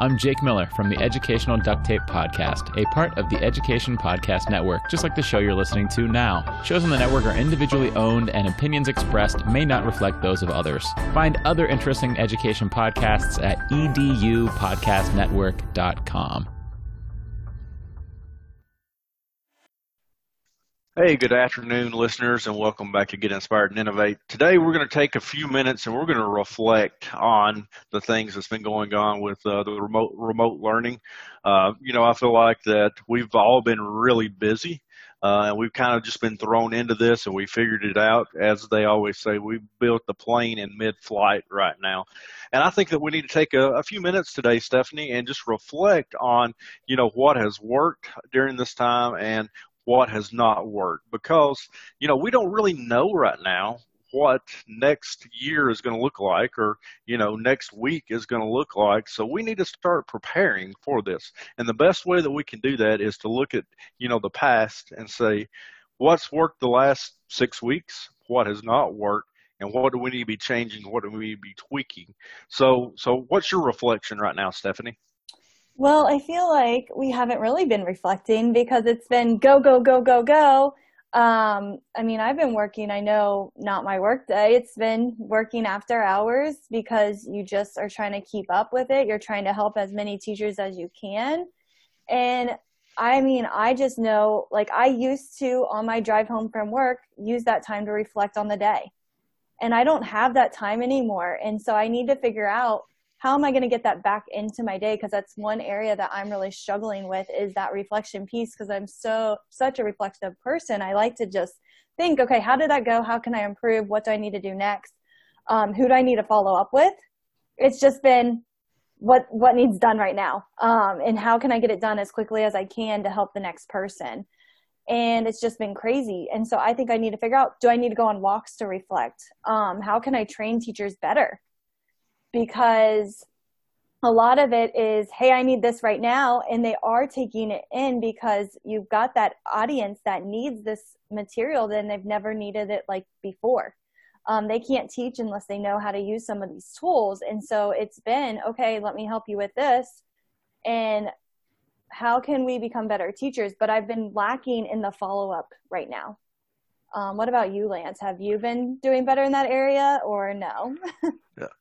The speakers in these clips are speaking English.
I'm Jake Miller from the Educational Duct Tape Podcast, a part of the Education Podcast Network, just like the show you're listening to now. Shows on the network are individually owned, and opinions expressed may not reflect those of others. Find other interesting education podcasts at edupodcastnetwork.com. Hey, good afternoon, listeners, and welcome back to Get Inspired and Innovate. Today, we're going to take a few minutes and we're going to reflect on the things that's been going on with uh, the remote remote learning. Uh, you know, I feel like that we've all been really busy, uh, and we've kind of just been thrown into this, and we figured it out. As they always say, we built the plane in mid-flight right now, and I think that we need to take a, a few minutes today, Stephanie, and just reflect on you know what has worked during this time and what has not worked. Because you know we don't really know right now what next year is going to look like or you know next week is going to look like. So we need to start preparing for this. And the best way that we can do that is to look at you know the past and say what's worked the last six weeks? What has not worked? And what do we need to be changing? What do we need to be tweaking? So so what's your reflection right now stephanie well, I feel like we haven't really been reflecting because it's been go, go, go, go, go. Um, I mean, I've been working, I know not my work day. It's been working after hours because you just are trying to keep up with it. You're trying to help as many teachers as you can. And I mean, I just know, like, I used to, on my drive home from work, use that time to reflect on the day. And I don't have that time anymore. And so I need to figure out how am I going to get that back into my day? Because that's one area that I'm really struggling with is that reflection piece. Because I'm so such a reflective person, I like to just think, okay, how did that go? How can I improve? What do I need to do next? Um, who do I need to follow up with? It's just been what what needs done right now, um, and how can I get it done as quickly as I can to help the next person. And it's just been crazy. And so I think I need to figure out: Do I need to go on walks to reflect? Um, how can I train teachers better? Because a lot of it is, hey, I need this right now. And they are taking it in because you've got that audience that needs this material then they've never needed it like before. Um, they can't teach unless they know how to use some of these tools. And so it's been, okay, let me help you with this. And how can we become better teachers? But I've been lacking in the follow up right now. Um, what about you, Lance? Have you been doing better in that area or no?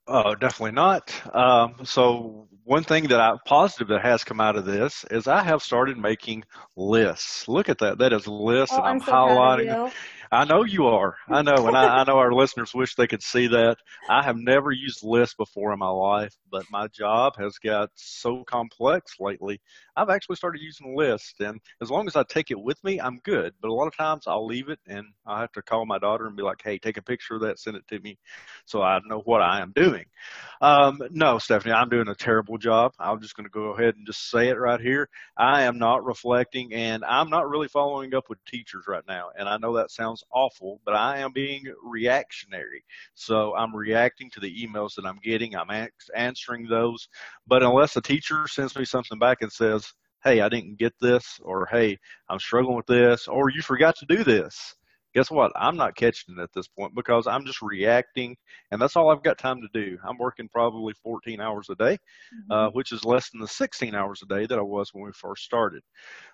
Oh, definitely not. Um, so one thing that I positive that has come out of this is I have started making lists. Look at that. That is lists oh, and I'm, I'm so highlighting. I know you are. I know, and I, I know our listeners wish they could see that. I have never used lists before in my life, but my job has got so complex lately. I've actually started using lists, and as long as I take it with me, I'm good. But a lot of times I'll leave it, and I have to call my daughter and be like, "Hey, take a picture of that, send it to me, so I know what I am doing." Um, no, Stephanie, I'm doing a terrible job. I'm just going to go ahead and just say it right here. I am not reflecting, and I'm not really following up with teachers right now. And I know that sounds awful, but I am being reactionary. So I'm reacting to the emails that I'm getting. I'm answering those. But unless a teacher sends me something back and says, hey, I didn't get this, or hey, I'm struggling with this, or you forgot to do this guess what? I'm not catching it at this point because I'm just reacting, and that's all I've got time to do. I'm working probably 14 hours a day, mm-hmm. uh, which is less than the 16 hours a day that I was when we first started.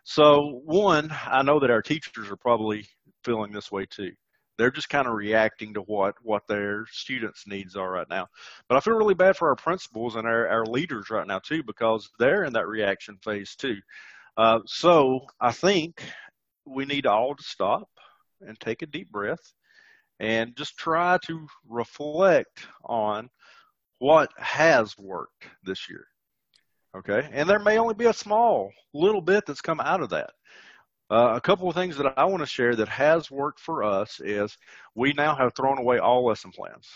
So, one, I know that our teachers are probably feeling this way too. They're just kind of reacting to what what their students' needs are right now. But I feel really bad for our principals and our, our leaders right now too because they're in that reaction phase too. Uh, so I think we need all to stop and take a deep breath and just try to reflect on what has worked this year. Okay. And there may only be a small little bit that's come out of that. Uh, a couple of things that I want to share that has worked for us is we now have thrown away all lesson plans.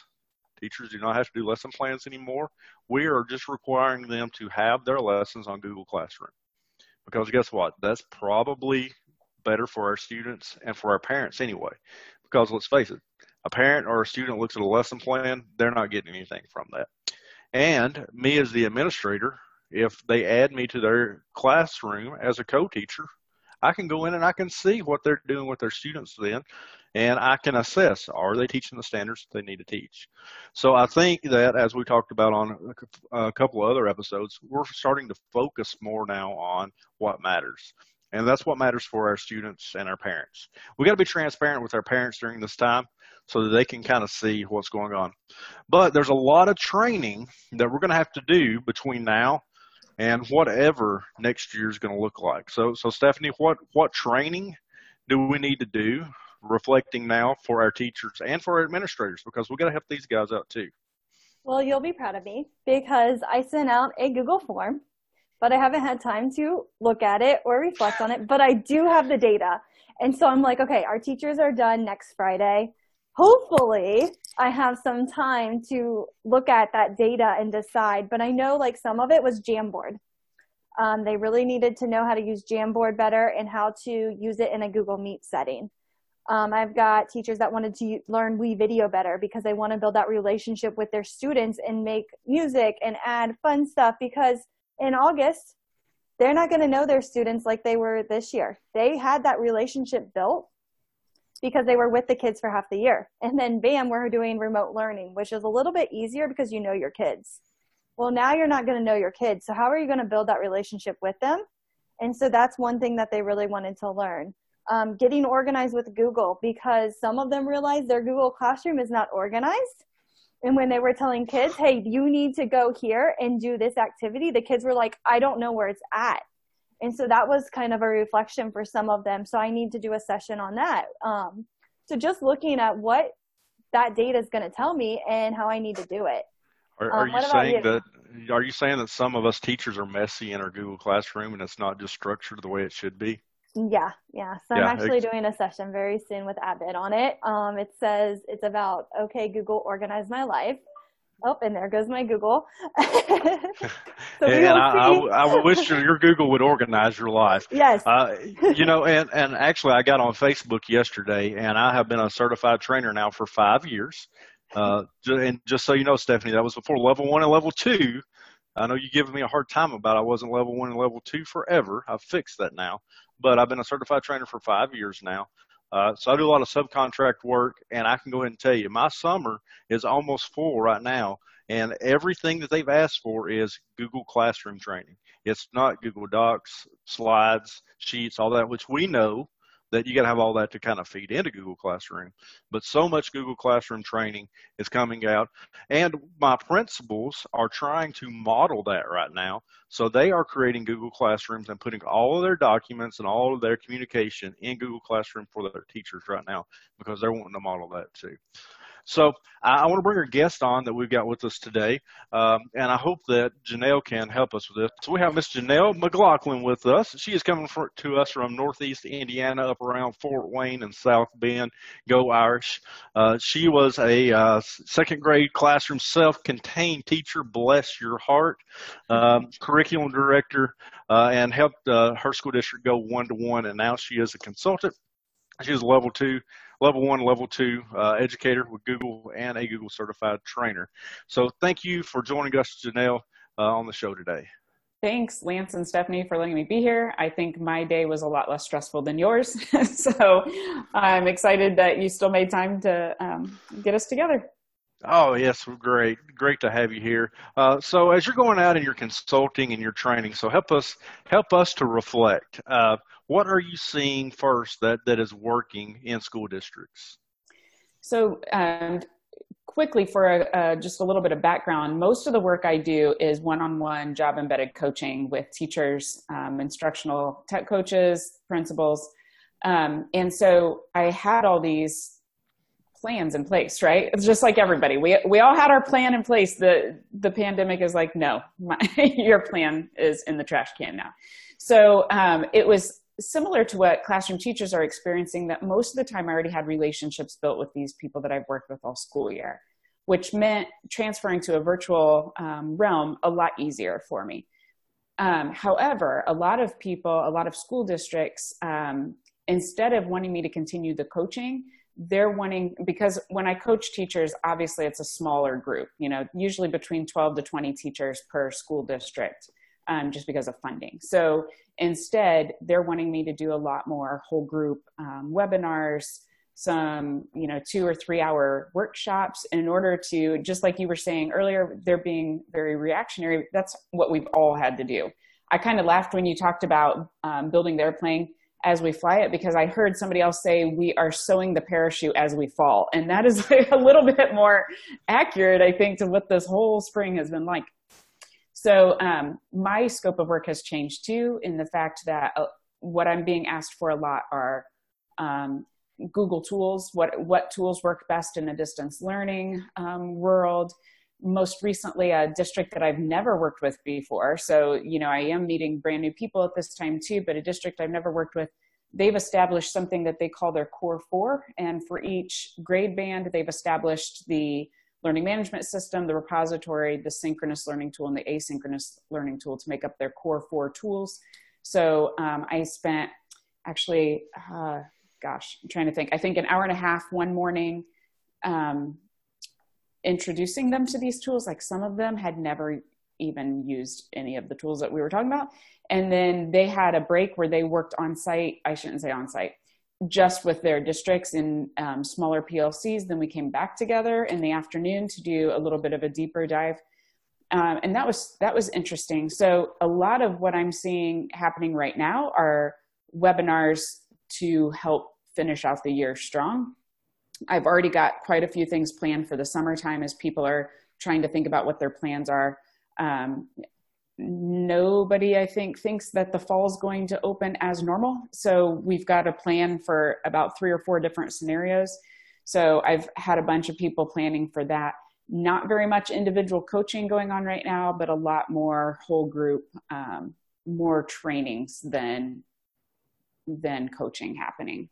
Teachers do not have to do lesson plans anymore. We are just requiring them to have their lessons on Google Classroom. Because guess what? That's probably better for our students and for our parents anyway. Because let's face it, a parent or a student looks at a lesson plan, they're not getting anything from that. And me as the administrator, if they add me to their classroom as a co-teacher, I can go in and I can see what they're doing with their students then. and I can assess are they teaching the standards they need to teach. So I think that as we talked about on a couple of other episodes, we're starting to focus more now on what matters. And that's what matters for our students and our parents. We got to be transparent with our parents during this time so that they can kind of see what's going on. But there's a lot of training that we're going to have to do between now and whatever next year is going to look like. So, so Stephanie, what what training do we need to do, reflecting now for our teachers and for our administrators, because we got to help these guys out too. Well, you'll be proud of me because I sent out a Google form, but I haven't had time to look at it or reflect on it. But I do have the data, and so I'm like, okay, our teachers are done next Friday hopefully I have some time to look at that data and decide. But I know like some of it was Jamboard. Um, they really needed to know how to use Jamboard better and how to use it in a Google Meet setting. Um, I've got teachers that wanted to learn WeVideo better because they want to build that relationship with their students and make music and add fun stuff because in August, they're not going to know their students like they were this year. They had that relationship built because they were with the kids for half the year. And then bam, we're doing remote learning, which is a little bit easier because you know your kids. Well, now you're not going to know your kids. So how are you going to build that relationship with them? And so that's one thing that they really wanted to learn. Um, getting organized with Google because some of them realized their Google Classroom is not organized. And when they were telling kids, hey, you need to go here and do this activity, the kids were like, I don't know where it's at. And so that was kind of a reflection for some of them. So I need to do a session on that. Um, so just looking at what that data is going to tell me and how I need to do it. Are, are um, you saying you? that? Are you saying that some of us teachers are messy in our Google Classroom and it's not just structured the way it should be? Yeah, yeah. So yeah, I'm actually doing a session very soon with Abbott on it. Um, it says it's about okay, Google, organize my life. Oh, and there goes my Google. so and I, I, I, wish your Google would organize your life. Yes. Uh, you know, and, and actually, I got on Facebook yesterday, and I have been a certified trainer now for five years. Uh, and just so you know, Stephanie, that was before level one and level two. I know you giving me a hard time about I wasn't level one and level two forever. I've fixed that now, but I've been a certified trainer for five years now. Uh, so I do a lot of subcontract work, and I can go ahead and tell you my summer is almost full right now, and everything that they've asked for is Google Classroom training. It's not Google Docs, slides, sheets, all that, which we know that you got to have all that to kind of feed into Google Classroom. But so much Google Classroom training is coming out, and my principals are trying to model that right now. So they are creating Google Classrooms and putting all of their documents and all of their communication in Google Classroom for their teachers right now because they're wanting to model that too. So I, I want to bring our guest on that we've got with us today, um, and I hope that Janelle can help us with this. So we have Miss Janelle McLaughlin with us. She is coming for, to us from Northeast Indiana, up around Fort Wayne and South Bend. Go Irish! Uh, she was a uh, second grade classroom self-contained teacher. Bless your heart, um, curriculum director, uh, and helped uh, her school district go one to one. And now she is a consultant. She's level two level one, level two uh, educator with Google and a Google certified trainer. So thank you for joining us, Janelle, uh, on the show today. Thanks, Lance and Stephanie, for letting me be here. I think my day was a lot less stressful than yours. so I'm excited that you still made time to um, get us together. Oh yes, great, great to have you here. Uh, so as you're going out and you're consulting and you're training, so help us help us to reflect. Uh, what are you seeing first that that is working in school districts? So um, quickly for a, just a little bit of background, most of the work I do is one-on-one job embedded coaching with teachers, um, instructional tech coaches, principals, um, and so I had all these plans in place, right? It's just like everybody. We we all had our plan in place. The the pandemic is like, no, my, your plan is in the trash can now. So um, it was similar to what classroom teachers are experiencing. That most of the time, I already had relationships built with these people that I've worked with all school year, which meant transferring to a virtual um, realm a lot easier for me. Um, however, a lot of people, a lot of school districts, um, instead of wanting me to continue the coaching, they're wanting because when i coach teachers obviously it's a smaller group you know usually between 12 to 20 teachers per school district um, just because of funding so instead they're wanting me to do a lot more whole group um, webinars some, you know, two or three hour workshops in order to, just like you were saying earlier, they're being very reactionary. That's what we've all had to do. I kind of laughed when you talked about um, building the airplane as we fly it because I heard somebody else say we are sewing the parachute as we fall. And that is like a little bit more accurate, I think, to what this whole spring has been like. So um, my scope of work has changed too, in the fact that uh, what I'm being asked for a lot are um, Google tools. What what tools work best in a distance learning um, world? Most recently, a district that I've never worked with before. So you know, I am meeting brand new people at this time too. But a district I've never worked with, they've established something that they call their core four, and for each grade band, they've established the learning management system, the repository, the synchronous learning tool, and the asynchronous learning tool to make up their core four tools. So um, I spent actually, uh, gosh, I'm trying to think. I think an hour and a half one morning um, introducing them to these tools. Like some of them had never even used any of the tools that we were talking about. And then they had a break where they worked on site. I shouldn't say on site, just with their districts in um, smaller PLCs. Then we came back together in the afternoon to do a little bit of a deeper dive um, and that was that was interesting. So a lot of what I'm seeing happening right now are webinars to help finish off the year strong. I've already got quite a few things planned for the summertime as people are trying to think about what their plans are. Um, nobody, I think, thinks that the fall is going to open as normal. So we've got a plan for about three or four different scenarios. So I've had a bunch of people planning for that not very much individual coaching going on right now, but a lot more whole group, um, more trainings than than coaching happening.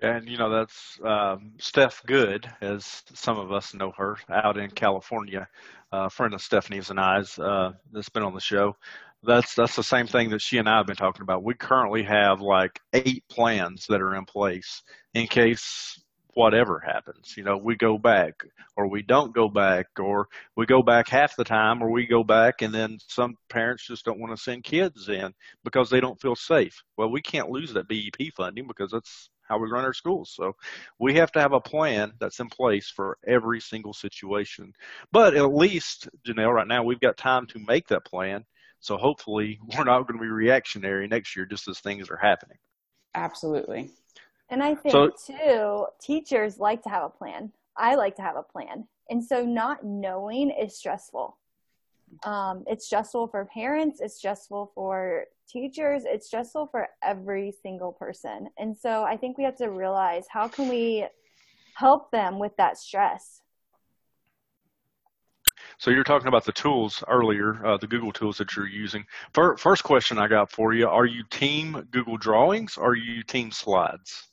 And you know that's um, Steph Good, as some of us know her, out in California, uh, friend of Stephanie's and I's uh, that's been on the show. That's that's the same thing that she and I have been talking about. We currently have like eight plans that are in place in case whatever happens. You know, we go back or we don't go back or we go back half the time or we go back and then some parents just don't want to send kids in because they don't feel safe. Well, we can't lose that BEP funding because that's how we run our schools. So we have to have a plan that's in place for every single situation. But at least, Janelle, right now we've got time to make that plan. So hopefully we're not going to be reactionary next year just as things are happening. Absolutely. And I think so, too, teachers like to have a plan. I like to have a plan. And so not knowing is stressful. Um, it's stressful for parents, it's stressful for teachers, it's stressful for every single person. And so I think we have to realize how can we help them with that stress? So you're talking about the tools earlier, uh, the Google tools that you're using. First question I got for you: Are you team Google Drawings or are you team Slides?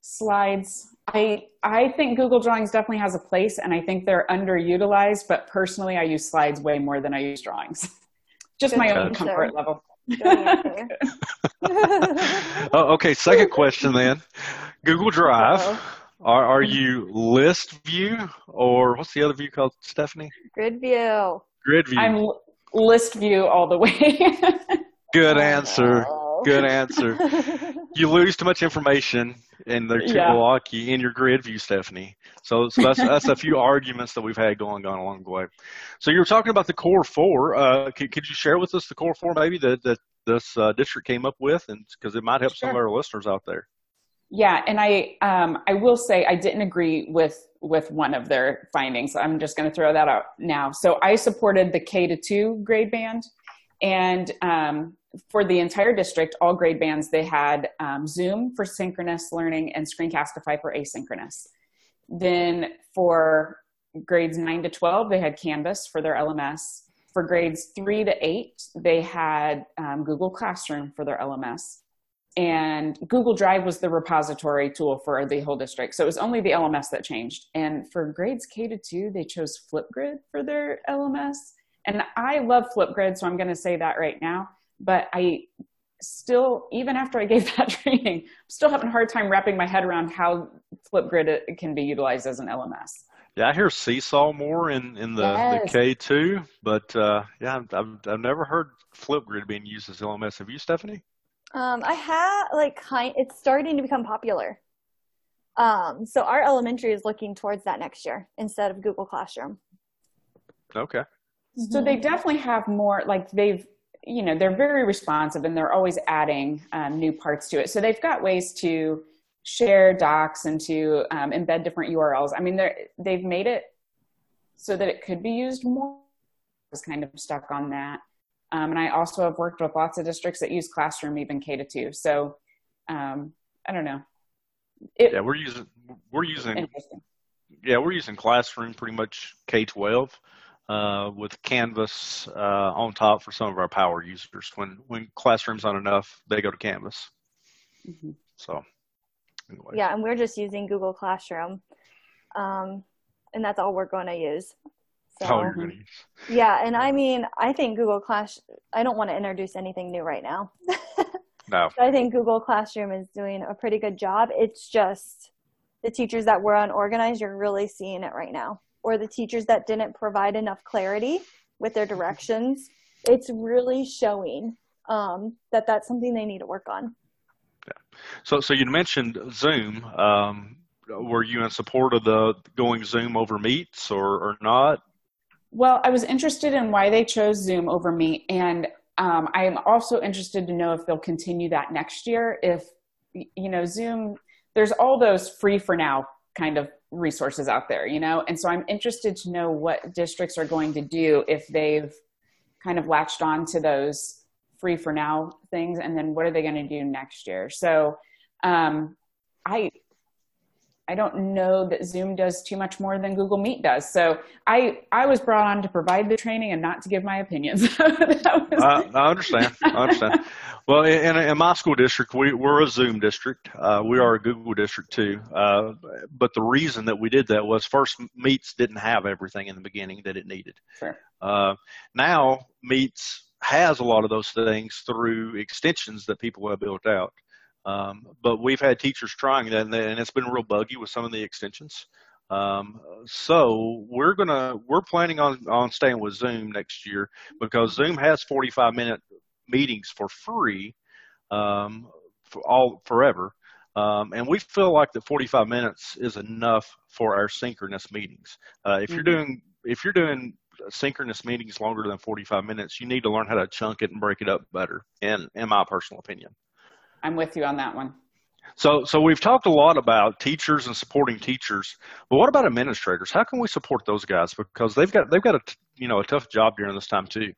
Slides. I I think Google Drawings definitely has a place, and I think they're underutilized. But personally, I use slides way more than I use drawings. Just Good my own comfort level. oh, okay, second question then. Google Drive. Are, are you list view or what's the other view called, Stephanie? Grid view. Grid view. I'm list view all the way. Good answer. Oh. Good answer. You lose too much information in the yeah. in your grid view, Stephanie. So, so that's that's a few arguments that we've had going on along the way. So you were talking about the core four. Uh, could, could you share with us the core four maybe that that this uh, district came up with, and because it might help sure. some of our listeners out there. Yeah, and I um, I will say I didn't agree with with one of their findings. I'm just going to throw that out now. So I supported the K to two grade band, and um, for the entire district, all grade bands, they had um, Zoom for synchronous learning and Screencastify for asynchronous. Then for grades 9 to 12, they had Canvas for their LMS. For grades 3 to 8, they had um, Google Classroom for their LMS. And Google Drive was the repository tool for the whole district. So it was only the LMS that changed. And for grades K to 2, they chose Flipgrid for their LMS. And I love Flipgrid, so I'm going to say that right now but I still, even after I gave that training, I'm still having a hard time wrapping my head around how Flipgrid can be utilized as an LMS. Yeah, I hear Seesaw more in, in the, yes. the K2, but uh, yeah, I've, I've never heard Flipgrid being used as LMS. Have you, Stephanie? Um, I have like kind. It's starting to become popular. Um, so our elementary is looking towards that next year instead of Google Classroom. Okay. So they definitely have more. Like they've, you know, they're very responsive and they're always adding um, new parts to it. So they've got ways to share docs and to um, embed different URLs. I mean, they're they've made it so that it could be used more. I was kind of stuck on that. Um, and I also have worked with lots of districts that use Classroom, even K to two. So um, I don't know. It, yeah, we're using we're using yeah we're using Classroom pretty much K twelve uh, with Canvas uh, on top for some of our power users. When when Classroom's not enough, they go to Canvas. Mm-hmm. So anyway. yeah, and we're just using Google Classroom, um, and that's all we're going to use. So, you're going to use. Yeah, and I mean, I think Google Class. I don't want to introduce anything new right now. no. I think Google Classroom is doing a pretty good job. It's just the teachers that were unorganized. You're really seeing it right now, or the teachers that didn't provide enough clarity with their directions. It's really showing um, that that's something they need to work on. Yeah. So, so you mentioned Zoom. Um, were you in support of the going Zoom over Meets or, or not? Well, I was interested in why they chose Zoom over Meet, and um, I am also interested to know if they'll continue that next year. If you know Zoom, there's all those free for now kind of resources out there, you know, and so I'm interested to know what districts are going to do if they've kind of latched on to those free for now things, and then what are they going to do next year? So um, I I don't know that Zoom does too much more than Google Meet does. So I, I was brought on to provide the training and not to give my opinions. was... uh, I understand. I understand. well, in, in, my school district, we, we're a Zoom district. Uh, we are a Google district too. Uh, but the reason that we did that was first Meets didn't have everything in the beginning that it needed. Sure. Uh, now Meets has a lot of those things through extensions that people have built out. Um, but we've had teachers trying that, and, it's been real buggy with some of the extensions. Um, so we're gonna we're planning on on staying with Zoom next year because Zoom has 45 minute meetings for free, um, for all forever. Um, and we feel like the 45 minutes is enough for our synchronous meetings. Uh, if mm-hmm. you're doing if you're doing synchronous meetings longer than 45 minutes, you need to learn how to chunk it and break it up better. In in my personal opinion. I'm with you on that one. So, so we've talked a lot about teachers and supporting teachers, but what about administrators? How can we support those guys because they've got they've got a you know a tough job during this time too.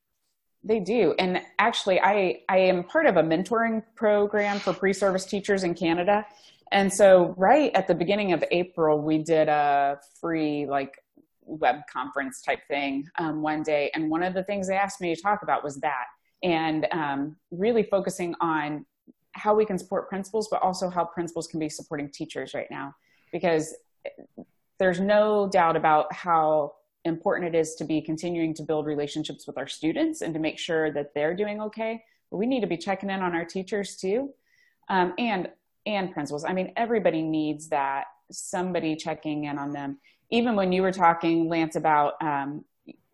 They do, and actually, I I am part of a mentoring program for pre-service teachers in Canada, and so right at the beginning of April, we did a free like web conference type thing um, one day, and one of the things they asked me to talk about was that, and um, really focusing on how we can support principals, but also how principals can be supporting teachers right now. Because there's no doubt about how important it is to be continuing to build relationships with our students and to make sure that they're doing okay. But we need to be checking in on our teachers too, um, and and principals. I mean, everybody needs that somebody checking in on them. Even when you were talking, Lance, about um,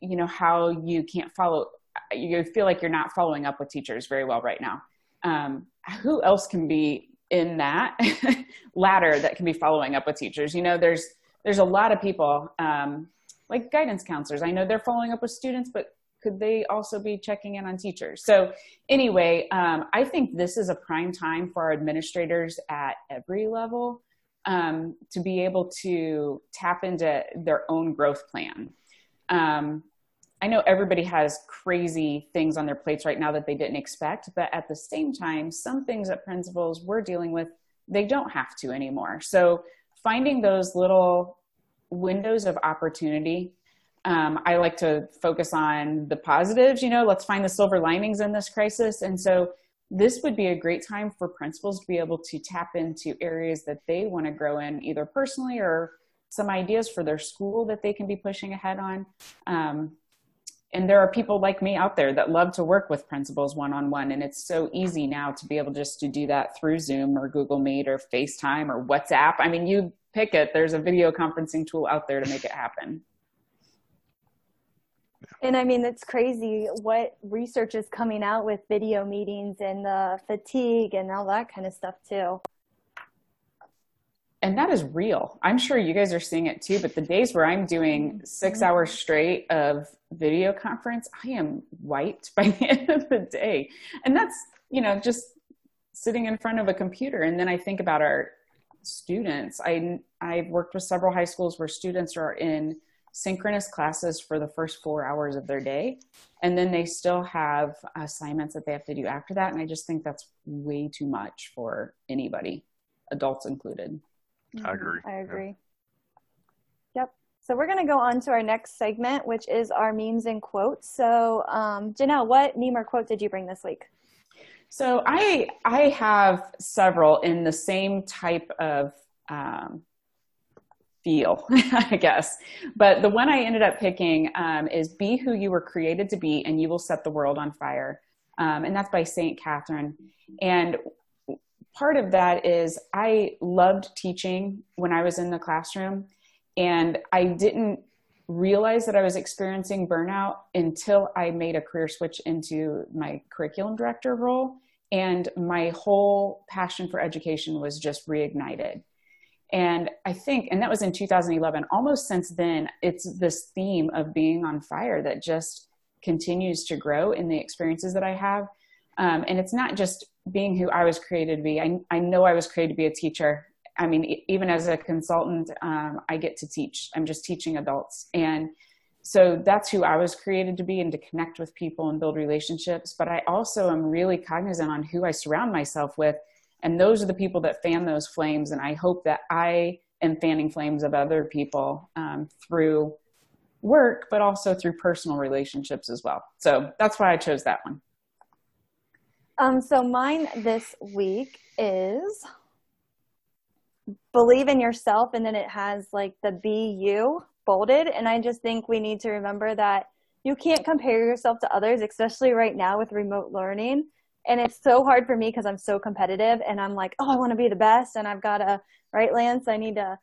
you know how you can't follow, you feel like you're not following up with teachers very well right now. Um, who else can be in that ladder that can be following up with teachers? You know, there's there's a lot of people um, like guidance counselors. I know they're following up with students, but could they also be checking in on teachers? So anyway, um, I think this is a prime time for our administrators at every level um, to be able to tap into their own growth plan. Um, I know everybody has crazy things on their plates right now that they didn't expect, but at the same time, some things that principals we're dealing with, they don't have to anymore. So finding those little windows of opportunity. Um, I like to focus on the positives, you know, let's find the silver linings in this crisis. And so this would be a great time for principals to be able to tap into areas that they want to grow in, either personally or some ideas for their school that they can be pushing ahead on. Um, and there are people like me out there that love to work with principals one-on-one and it's so easy now to be able just to do that through zoom or google meet or facetime or whatsapp. I mean you pick it. There's a video conferencing tool out there to make it happen. And I mean, it's crazy what research is coming out with video meetings and the fatigue and all that kind of stuff too. And that is real. I'm sure you guys are seeing it too, but the days where I'm doing six mm-hmm. hours straight of video conference, I am wiped by the end of the day. And that's, you know, just sitting in front of a computer. And then I think about our students. I, I've worked with several high schools where students are in synchronous classes for the first four hours of their day. And then they still have assignments that they have to do after that. And I just think that's way too much for anybody, adults included. I agree. I agree. Yeah. Yep. So we're going to go on to our next segment, which is our memes and quotes. So, um, Janelle, what meme or quote did you bring this week? So I I have several in the same type of um, feel, I guess. But the one I ended up picking um, is "Be who you were created to be, and you will set the world on fire," um, and that's by Saint Catherine. And part of that is I loved teaching when I was in the classroom, and I didn't realize that I was experiencing burnout until I made a career switch into my curriculum director role. And my whole passion for education was just reignited. And I think, and that was in 2011, almost since then, it's this theme of being on fire that just continues to grow in the experiences that I have. Um, and it's not just being who I was created to be. I, I know I was created to be a teacher. I mean, even as a consultant, um, I get to teach. I'm just teaching adults. And so that's who I was created to be and to connect with people and build relationships. But I also am really cognizant on who I surround myself with. And those are the people that fan those flames. And I hope that I am fanning flames of other people um, through work, but also through personal relationships as well. So that's why I chose that one. Um, so mine this week is believe in yourself, and then it has like the be you bolded. And I just think we need to remember that you can't compare yourself to others, especially right now with remote learning. And it's so hard for me because I'm so competitive and I'm like, oh, I want to be the best. And I've got to, right, Lance? I need to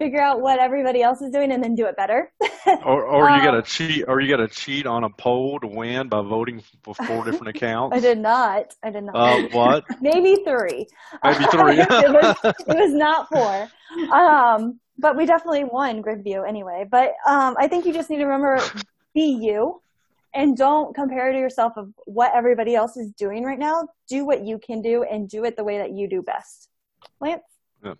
figure out what everybody else is doing and then do it better. or or you got to um, cheat, or you got to cheat on a poll to win by voting for four different accounts. I did not. I did not. Uh, what? Maybe three. Maybe three. it, was, it was not four. Um, but we definitely won GridView anyway. But um, I think you just need to remember, be you, and don't compare to yourself of what everybody else is doing right now. Do what you can do, and do it the way that you do best. Lance. Yeah.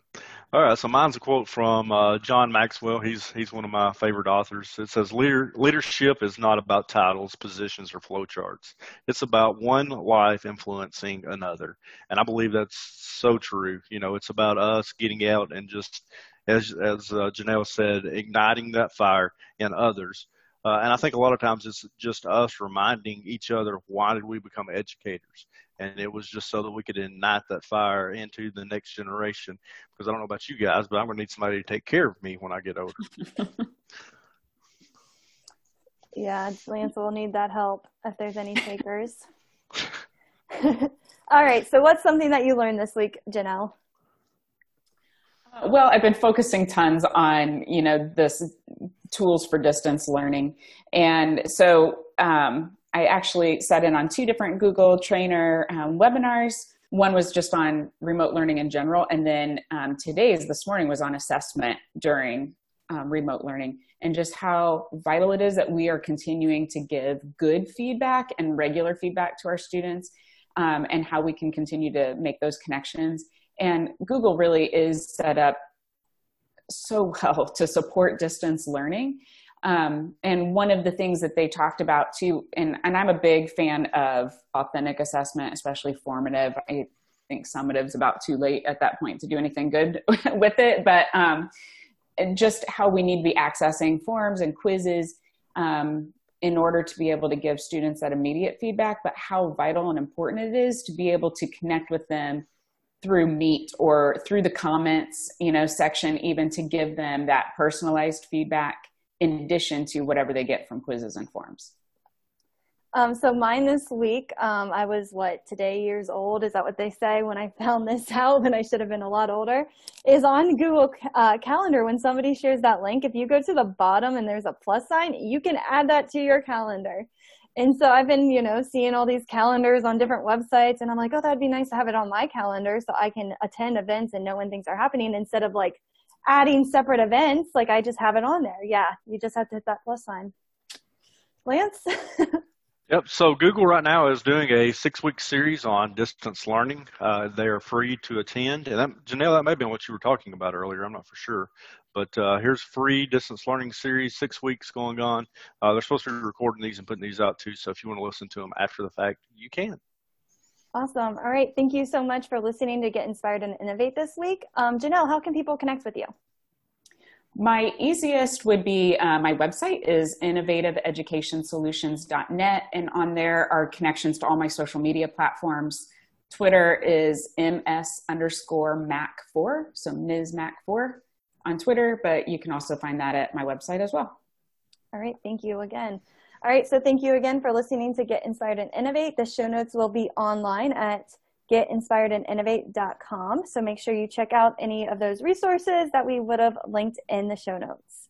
All right, so mine's a quote from uh, John Maxwell. He's he's one of my favorite authors. It says, Leader, "Leadership is not about titles, positions, or flowcharts. It's about one life influencing another." And I believe that's so true. You know, it's about us getting out and just, as as uh, Janelle said, igniting that fire in others. Uh, and I think a lot of times it's just us reminding each other why did we become educators and it was just so that we could ignite that fire into the next generation. Because I don't know about you guys, but I'm going to need somebody to take care of me when I get older. yeah, Lance will need that help if there's any takers. All right, so what's something that you learned this week, Janelle? Uh, well, I've been focusing tons on, you know, this tools for distance learning. And so um, I actually sat in on two different Google Trainer um, webinars. One was just on remote learning in general, and then um, today's this morning was on assessment during um, remote learning and just how vital it is that we are continuing to give good feedback and regular feedback to our students, um, and how we can continue to make those connections. And Google really is set up so well to support distance learning. Um, and one of the things that they talked about too, and, and I'm a big fan of authentic assessment, especially formative. I think summative is about too late at that point to do anything good with it, but um, just how we need to be accessing forms and quizzes um, in order to be able to give students that immediate feedback, but how vital and important it is to be able to connect with them through meet or through the comments you know section even to give them that personalized feedback in addition to whatever they get from quizzes and forms. Um, so mine this week, um, I was what today years old. Is that what they say? When I found this out, when I should have been a lot older, is on Google uh, Calendar. When somebody shares that link, if you go to the bottom and there's a plus sign, you can add that to your calendar. And so I've been, you know, seeing all these calendars on different websites, and I'm like, oh, that'd be nice to have it on my calendar so I can attend events and know when things are happening instead of like adding separate events. Like I just have it on there. Yeah, you just have to hit that plus sign. Lance. Yep. So Google right now is doing a six-week series on distance learning. Uh, they are free to attend, and that, Janelle, that may been what you were talking about earlier. I'm not for sure, but uh, here's free distance learning series, six weeks going on. Uh, they're supposed to be recording these and putting these out too. So if you want to listen to them after the fact, you can. Awesome. All right. Thank you so much for listening to Get Inspired and Innovate this week. Um, Janelle, how can people connect with you? My easiest would be uh, my website is innovativeeducationsolutions.net, and on there are connections to all my social media platforms. Twitter is ms underscore mac4, so Ms. Mac4 on Twitter, but you can also find that at my website as well. All right, thank you again. All right, so thank you again for listening to Get Inspired and Innovate. The show notes will be online at getinspiredandinnovate.com. So make sure you check out any of those resources that we would have linked in the show notes.